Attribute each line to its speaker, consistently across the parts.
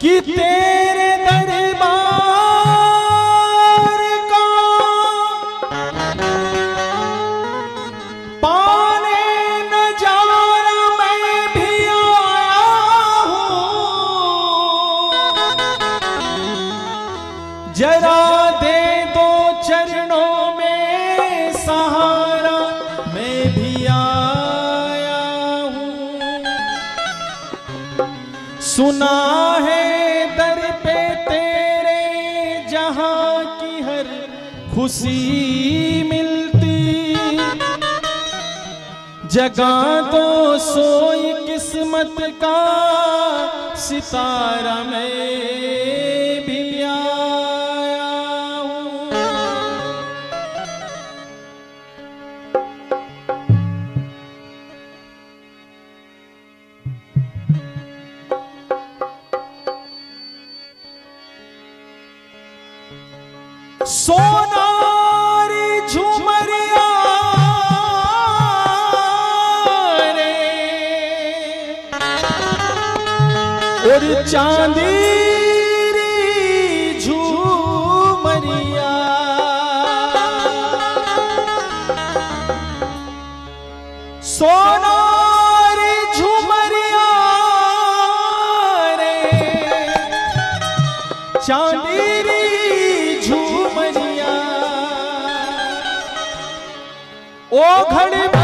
Speaker 1: कि तेरे दरबार का पाने नज़ारा मैं भी आया हूँ। जरा दे दो चरणों में सहारा, मैं भी आया हूँ। सुना है खुशी मिलती। जगा दो सोई किस्मत का सितारा मैं। और चांदी झुमरिया। सोनारी झुमरिया रे। चांदेरी झूमरिया। ओ घड़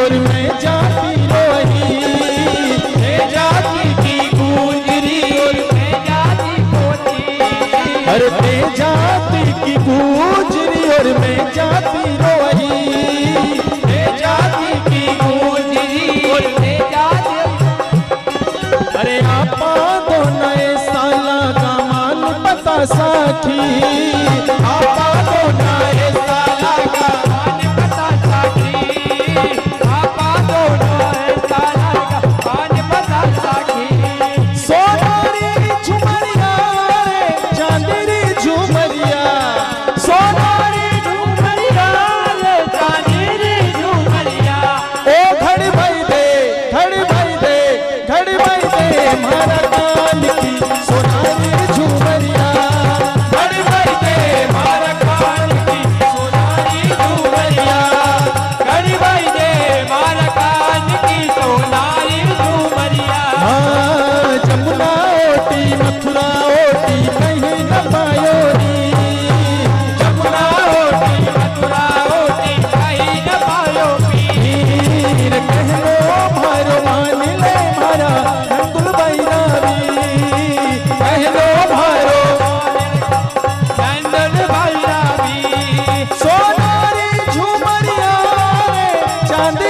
Speaker 1: और मैं जाति रोही जाति की गुजरी। और
Speaker 2: मैं जाति
Speaker 1: अरे जाति की गुजरी और मैं जाति रोही grande